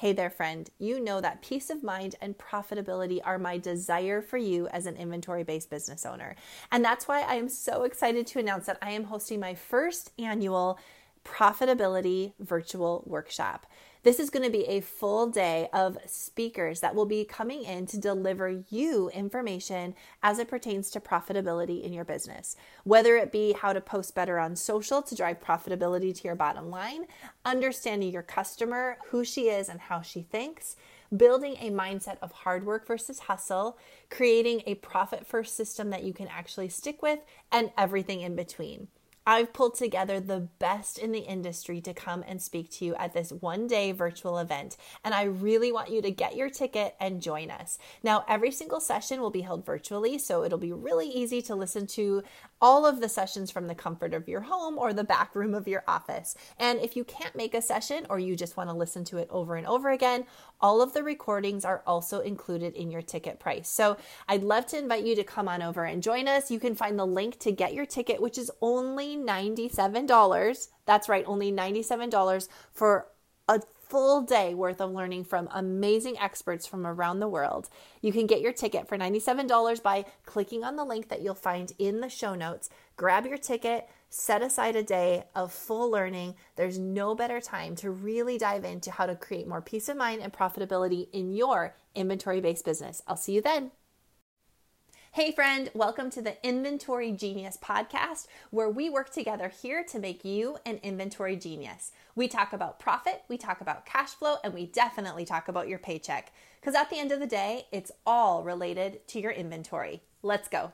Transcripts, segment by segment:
Hey there, friend. You know that peace of mind and profitability are my desire for you as an inventory based business owner. And that's why I am so excited to announce that I am hosting my first annual profitability virtual workshop. This is going to be a full day of speakers that will be coming in to deliver you information as it pertains to profitability in your business. Whether it be how to post better on social to drive profitability to your bottom line, understanding your customer, who she is, and how she thinks building a mindset of hard work versus hustle, creating a profit first system that you can actually stick with, and everything in between. I've pulled together the best in the industry to come and speak to you at this one day virtual event. And I really want you to get your ticket and join us. Now, every single session will be held virtually, so it'll be really easy to listen to all of the sessions from the comfort of your home or the back room of your office. And if you can't make a session or you just want to listen to it over and over again, all of the recordings are also included in your ticket price. So I'd love to invite you to come on over and join us. You can find the link to get your ticket, which is only $97. That's right, only $97 for a full day worth of learning from amazing experts from around the world. You can get your ticket for $97 by clicking on the link that you'll find in the show notes. Grab your ticket, set aside a day of full learning. There's no better time to really dive into how to create more peace of mind and profitability in your inventory based business. I'll see you then. Hey, friend, welcome to the Inventory Genius podcast, where we work together here to make you an inventory genius. We talk about profit, we talk about cash flow, and we definitely talk about your paycheck. Because at the end of the day, it's all related to your inventory. Let's go.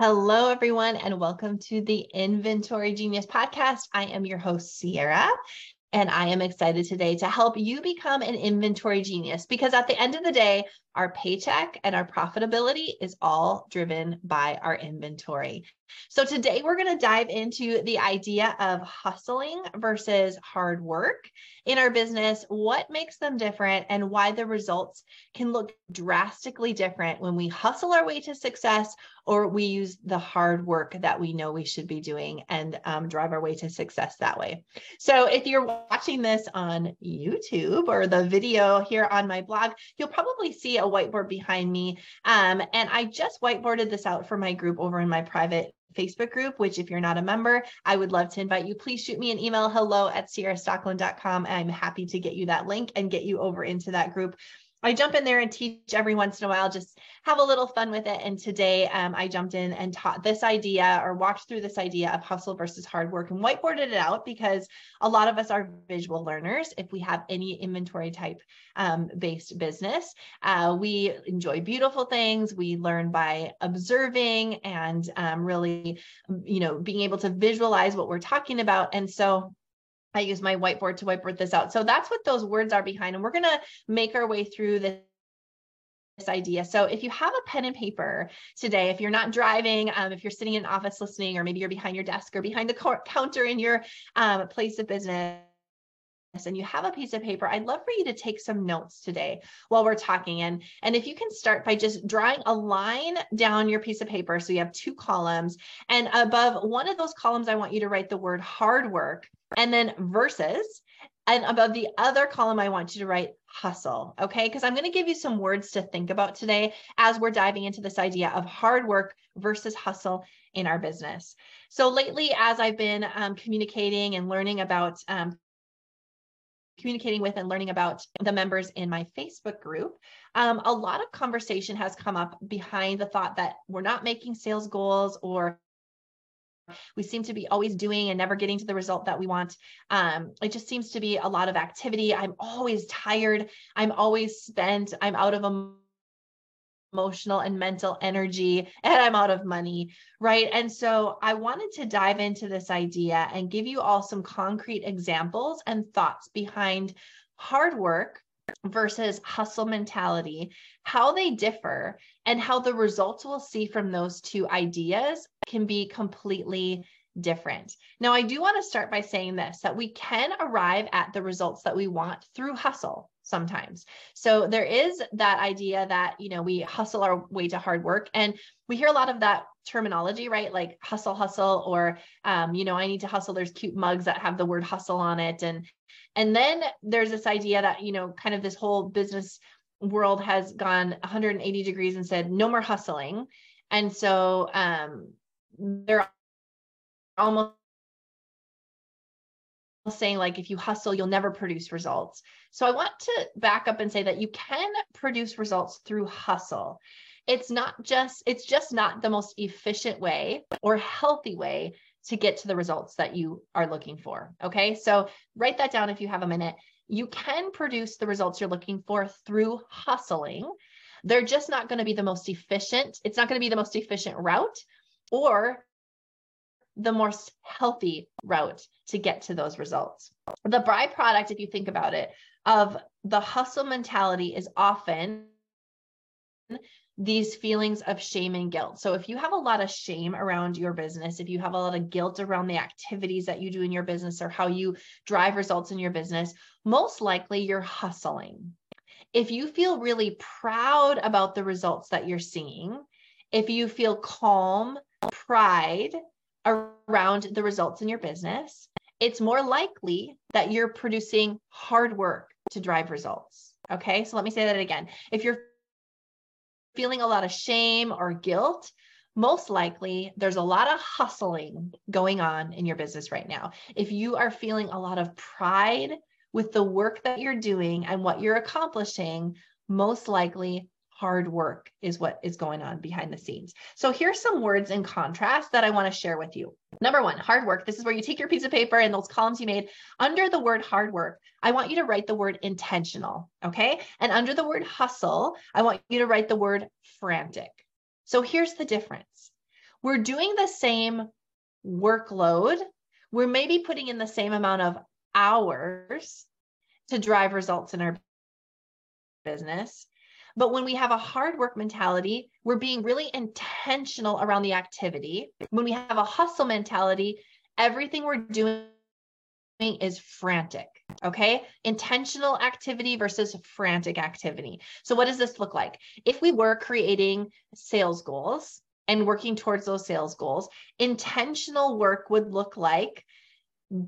Hello, everyone, and welcome to the Inventory Genius podcast. I am your host, Ciara, and I am excited today to help you become an inventory genius because at the end of the day, our paycheck and our profitability is all driven by our inventory. So, today we're going to dive into the idea of hustling versus hard work in our business, what makes them different, and why the results can look drastically different when we hustle our way to success or we use the hard work that we know we should be doing and um, drive our way to success that way. So, if you're watching this on YouTube or the video here on my blog, you'll probably see a whiteboard behind me. Um, and I just whiteboarded this out for my group over in my private Facebook group, which if you're not a member, I would love to invite you. Please shoot me an email, hello at ciarastockeland.com. I'm happy to get you that link and get you over into that group. I jump in there and teach every once in a while, just have a little fun with it. And today um, I jumped in and taught this idea or walked through this idea of hustle versus hard work and whiteboarded it out because a lot of us are visual learners. If we have any inventory type um, based business, uh, we enjoy beautiful things. We learn by observing and um, really, you know, being able to visualize what we're talking about. And so I use my whiteboard to whiteboard this out. So that's what those words are behind. And we're going to make our way through this this idea. So if you have a pen and paper today, if you're not driving, um, if you're sitting in an office listening, or maybe you're behind your desk or behind the counter in your um, place of business, and you have a piece of paper, I'd love for you to take some notes today while we're talking. And, and if you can start by just drawing a line down your piece of paper. So you have two columns and above one of those columns, I want you to write the word hard work and then versus. And above the other column, I want you to write hustle. Okay. Because I'm going to give you some words to think about today as we're diving into this idea of hard work versus hustle in our business. So, lately, as I've been um, communicating and learning about um, communicating with and learning about the members in my Facebook group, um, a lot of conversation has come up behind the thought that we're not making sales goals or we seem to be always doing and never getting to the result that we want. Um, it just seems to be a lot of activity. I'm always tired. I'm always spent. I'm out of emotional and mental energy and I'm out of money, right? And so I wanted to dive into this idea and give you all some concrete examples and thoughts behind hard work versus hustle mentality, how they differ, and how the results we'll see from those two ideas can be completely different. Now, I do want to start by saying this that we can arrive at the results that we want through hustle sometimes. So there is that idea that, you know, we hustle our way to hard work and we hear a lot of that terminology, right? Like hustle, hustle, or um, you know, I need to hustle. There's cute mugs that have the word hustle on it. And and then there's this idea that, you know, kind of this whole business world has gone 180 degrees and said, no more hustling. And so um they're almost saying like if you hustle you'll never produce results so i want to back up and say that you can produce results through hustle it's not just it's just not the most efficient way or healthy way to get to the results that you are looking for okay? So write that down if you have a minute. You can produce the results you're looking for through hustling. They're just not going to be the most efficient. It's not going to be the most efficient route or the most healthy route to get to those results. The byproduct, if you think about it, of the hustle mentality is often these feelings of shame and guilt. So if you have a lot of shame around your business, if you have a lot of guilt around the activities that you do in your business or how you drive results in your business, most likely you're hustling. If you feel really proud about the results that you're seeing, if you feel calm, pride, around the results in your business, it's more likely that you're producing hard work to drive results. Okay, so let me say that again. If you're feeling a lot of shame or guilt, most likely there's a lot of hustling going on in your business right now. If you are feeling a lot of pride with the work that you're doing and what you're accomplishing, most likely hard work is what is going on behind the scenes. So here's some words in contrast that I want to share with you. Number one, hard work. This is where you take your piece of paper and those columns you made. Under the word hard work, I want you to write the word intentional. Okay. And under the word hustle, I want you to write the word frantic. So here's the difference we're doing the same workload, we're maybe putting in the same amount of hours to drive results in our business but when we have a hard work mentality, we're being really intentional around the activity. When we have a hustle mentality, everything we're doing is frantic. Okay. Intentional activity versus frantic activity. So, what does this look like? If we were creating sales goals and working towards those sales goals, intentional work would look like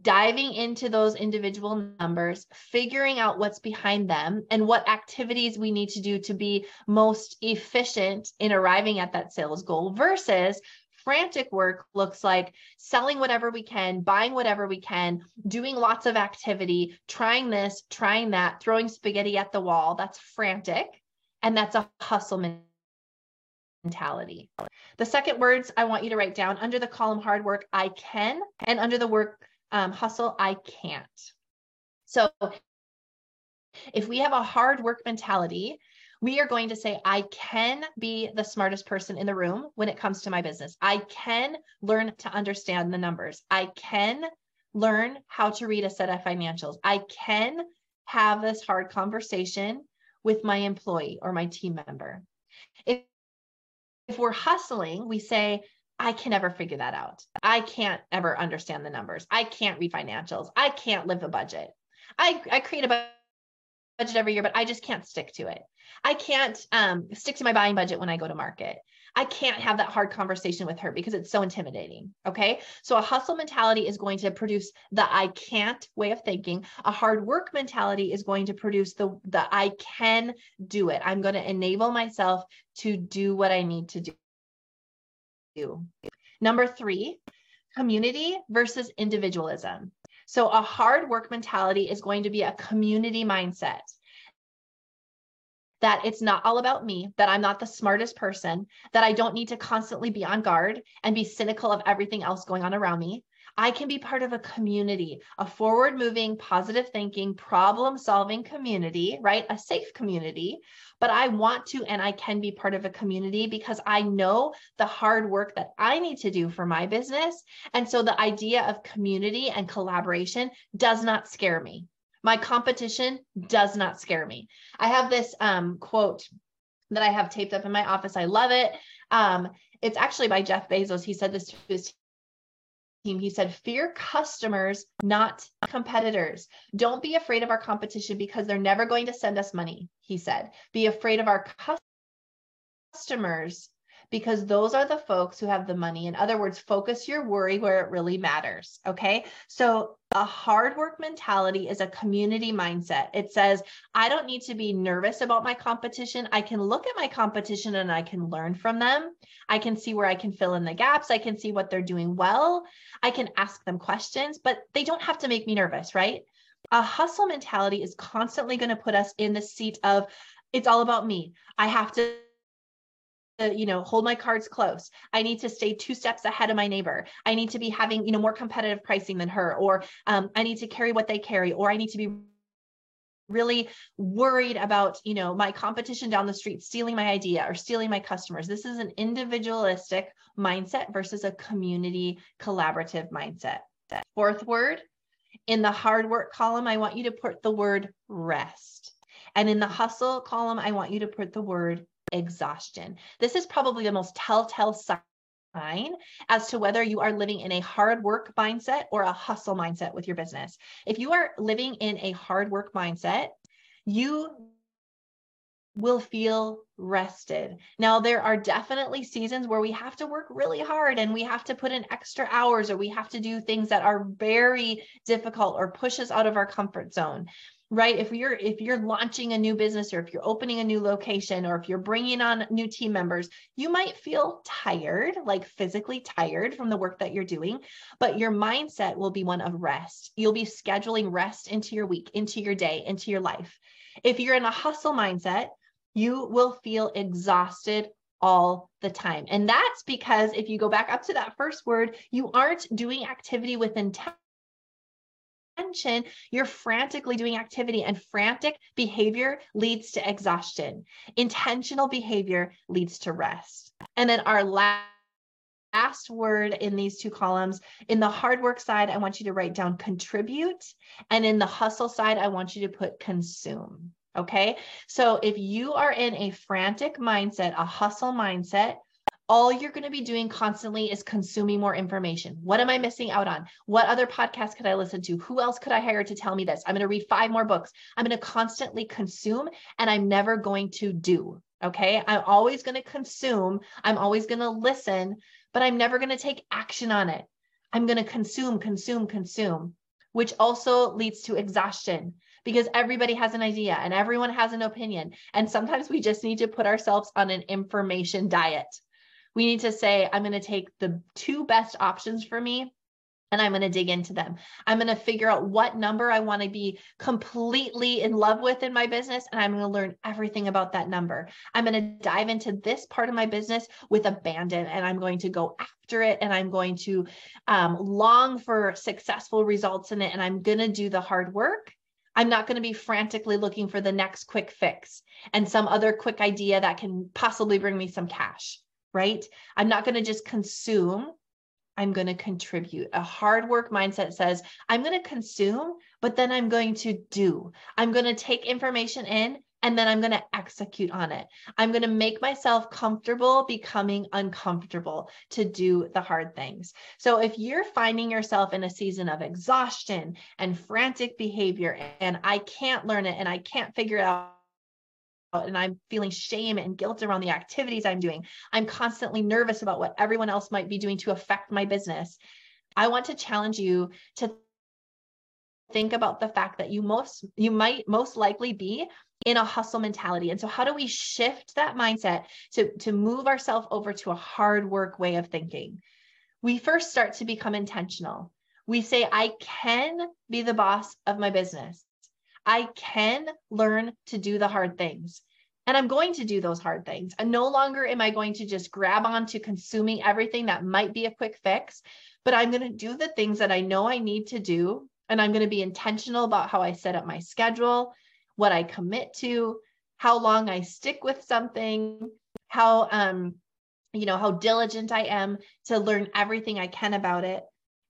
diving into those individual numbers, figuring out what's behind them and what activities we need to do to be most efficient in arriving at that sales goal versus frantic work looks like selling whatever we can, buying whatever we can, doing lots of activity, trying this, trying that, throwing spaghetti at the wall. That's frantic. And that's a hustle mentality. The second words I want you to write down under the column hard work, I can, and under the work um, hustle, I can't. So if we have a hard work mentality, we are going to say, I can be the smartest person in the room when it comes to my business. I can learn to understand the numbers. I can learn how to read a set of financials. I can have this hard conversation with my employee or my team member. If, if we're hustling, we say, I can never figure that out. I can't ever understand the numbers. I can't read financials. I can't live a budget. I, I create a budget every year, but I just can't stick to it. I can't um, stick to my buying budget when I go to market. I can't have that hard conversation with her because it's so intimidating. Okay. So a hustle mentality is going to produce the I can't way of thinking. A hard work mentality is going to produce the, the I can do it. I'm going to enable myself to do what I need to do you. Number three, community versus individualism. So, a hard work mentality is going to be a community mindset that it's not all about me, that I'm not the smartest person, that I don't need to constantly be on guard and be cynical of everything else going on around me. I can be part of a community, a forward moving, positive thinking, problem solving community, right? A safe community. But I want to and I can be part of a community because I know the hard work that I need to do for my business. And so the idea of community and collaboration does not scare me. My competition does not scare me. I have this um, quote that I have taped up in my office. I love it. Um, it's actually by Jeff Bezos. He said this to his team, he said, fear customers, not competitors. Don't be afraid of our competition because they're never going to send us money, he said. Be afraid of our customers because those are the folks who have the money. In other words, focus your worry where it really matters. Okay. So a hard work mentality is a community mindset. It says, I don't need to be nervous about my competition. I can look at my competition and I can learn from them. I can see where I can fill in the gaps. I can see what they're doing well. I can ask them questions, but they don't have to make me nervous, right? A hustle mentality is constantly going to put us in the seat of, it's all about me. I have you know hold my cards close. I need to stay two steps ahead of my neighbor. I need to be having you know more competitive pricing than her or um, i need to carry what they carry or i need to be really worried about you know my competition down the street stealing my idea or stealing my customers. This is an individualistic mindset versus a community collaborative mindset. Fourth word in the hard work column i want you to put the word rest. And in the hustle column i want you to put the word exhaustion. This is probably the most telltale sign as to whether you are living in a hard work mindset or a hustle mindset with your business. If you are living in a hard work mindset, you will feel rested. Now, there are definitely seasons where we have to work really hard and we have to put in extra hours or we have to do things that are very difficult or push us out of our comfort zone right? If you're if you're launching a new business or if you're opening a new location or if you're bringing on new team members you might feel tired like physically tired from the work that you're doing but your mindset will be one of rest. You'll be scheduling rest into your week into your day into your life. If you're in a hustle mindset you will feel exhausted all the time. And that's because if you go back up to that first word, you aren't doing activity with intent attention, you're frantically doing activity, and frantic behavior leads to exhaustion. Intentional behavior leads to rest. And then our last last word in these two columns. In the hard work side, I want you to write down contribute. And in the hustle side, I want you to put consume. Okay. So if you are in a frantic mindset, a hustle mindset, all you're going to be doing constantly is consuming more information. What am I missing out on? What other podcasts could I listen to? Who else could I hire to tell me this? I'm going to read five more books. I'm going to constantly consume and I'm never going to do. Okay. I'm always going to consume. I'm always going to listen, but I'm never going to take action on it. I'm going to consume, consume, consume, which also leads to exhaustion because everybody has an idea and everyone has an opinion. And sometimes we just need to put ourselves on an information diet we need to say, I'm going to take the two best options for me and I'm going to dig into them. I'm going to figure out what number I want to be completely in love with in my business, and I'm going to learn everything about that number. I'm going to dive into this part of my business with abandon, and I'm going to go after it, and I'm going to um, long for successful results in it, and I'm going to do the hard work. I'm not going to be frantically looking for the next quick fix and some other quick idea that can possibly bring me some cash right? I'm not going to just consume. I'm going to contribute. A hard work mindset says, I'm going to consume, but then I'm going to do. I'm going to take information in and then I'm going to execute on it. I'm going to make myself comfortable becoming uncomfortable to do the hard things. So if you're finding yourself in a season of exhaustion and frantic behavior, and I can't learn it and I can't figure it out and I'm feeling shame and guilt around the activities I'm doing. I'm constantly nervous about what everyone else might be doing to affect my business. I want to challenge you to think about the fact that you most you might most likely be in a hustle mentality. And so how do we shift that mindset to to move ourselves over to a hard work way of thinking? We first start to become intentional. We say I can be the boss of my business. I can learn to do the hard things. And I'm going to do those hard things. And no longer am I going to just grab on to consuming everything that might be a quick fix, but I'm going to do the things that I know I need to do. And I'm going to be intentional about how I set up my schedule, what I commit to, how long I stick with something, how, um, you know, how diligent I am to learn everything I can about it.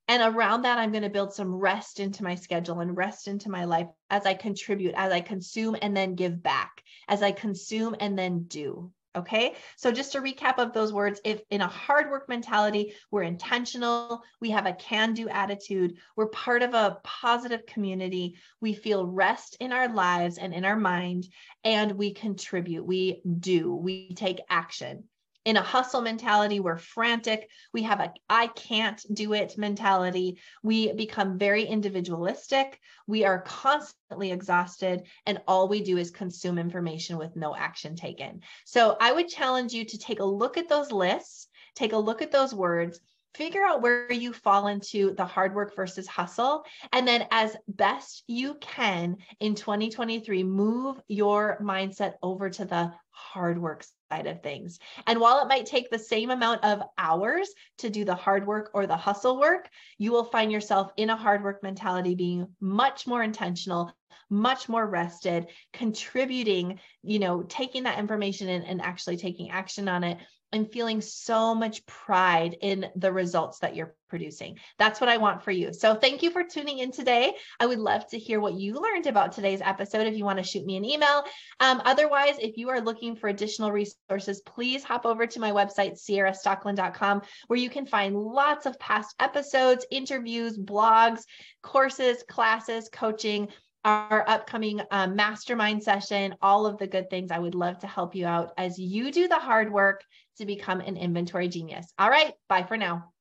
And around that, I'm going to build some rest into my schedule and rest into my life as I contribute, as I consume and then give back, as I consume and then do. Okay. So just a recap of those words, if in a hard work mentality, we're intentional, we have a can do attitude, we're part of a positive community, we feel rest in our lives and in our mind, and we contribute, we do, we take action. In a hustle mentality, we're frantic. We have a I can't do it mentality. We become very individualistic. We are constantly exhausted, and all we do is consume information with no action taken. So I would challenge you to take a look at those lists, take a look at those words, figure out where you fall into the hard work versus hustle. And then, as best you can in 2023, move your mindset over to the hard work side of things. And while it might take the same amount of hours to do the hard work or the hustle work, you will find yourself in a hard work mentality being much more intentional, much more rested, contributing, you know, taking that information in and actually taking action on it and feeling so much pride in the results that you're producing. That's what I want for you. So thank you for tuning in today. I would love to hear what you learned about today's episode if you want to shoot me an email. Um, otherwise, if you are looking for additional resources, please hop over to my website, ciarastockeland.com, where you can find lots of past episodes, interviews, blogs, courses, classes, coaching our upcoming um, mastermind session, all of the good things. I would love to help you out as you do the hard work to become an inventory genius. All right, bye for now.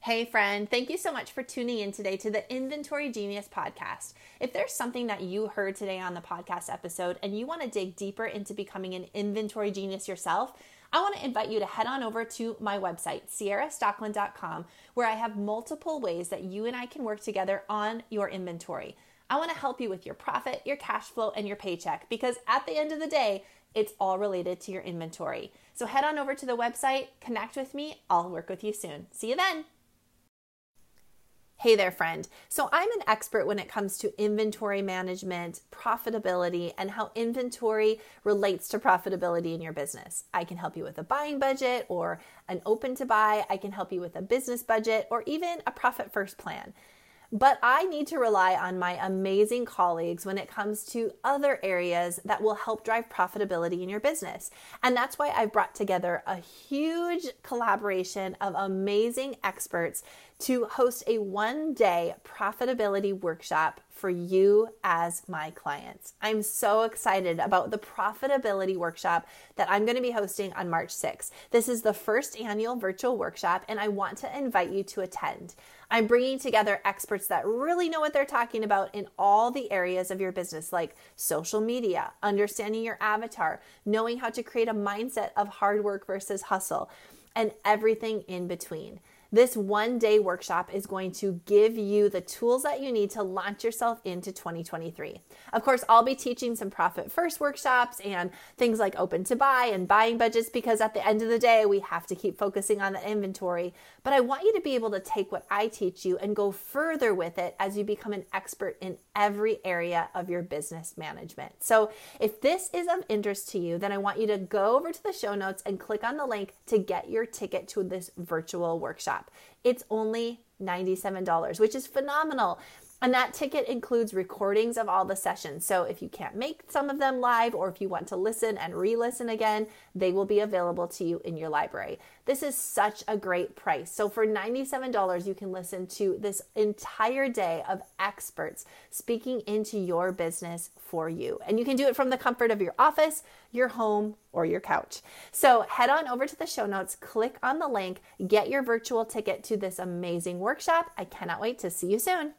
Hey, friend, thank you so much for tuning in today to the Inventory Genius podcast. If there's something that you heard today on the podcast episode and you want to dig deeper into becoming an inventory genius yourself, I want to invite you to head on over to my website, ciarastockeland.com, where I have multiple ways that you and I can work together on your inventory. I want to help you with your profit, your cash flow, and your paycheck because at the end of the day, it's all related to your inventory. So head on over to the website, connect with me. I'll work with you soon. See you then. Hey there, friend. So, I'm an expert when it comes to inventory management, profitability, and how inventory relates to profitability in your business. I can help you with a buying budget or an open to buy. I can help you with a business budget or even a profit first plan. But I need to rely on my amazing colleagues when it comes to other areas that will help drive profitability in your business. And that's why I've brought together a huge collaboration of amazing experts to host a one day profitability workshop for you as my clients. I'm so excited about the profitability workshop that I'm going to be hosting on March 6th. This is the first annual virtual workshop, and I want to invite you to attend. I'm bringing together experts that really know what they're talking about in all the areas of your business, like social media, understanding your avatar, knowing how to create a mindset of hard work versus hustle, and everything in between. This one day workshop is going to give you the tools that you need to launch yourself into 2023. Of course, I'll be teaching some profit first workshops and things like open to buy and buying budgets because at the end of the day, we have to keep focusing on the inventory. But I want you to be able to take what I teach you and go further with it as you become an expert in every area of your business management. So if this is of interest to you, then I want you to go over to the show notes and click on the link to get your ticket to this virtual workshop. It's only $97, which is phenomenal. And that ticket includes recordings of all the sessions. So if you can't make some of them live or if you want to listen and re listen again, they will be available to you in your library. This is such a great price. So for $97, you can listen to this entire day of experts speaking into your business for you. And you can do it from the comfort of your office, your home, or your couch. So head on over to the show notes, click on the link, get your virtual ticket to this amazing workshop. I cannot wait to see you soon.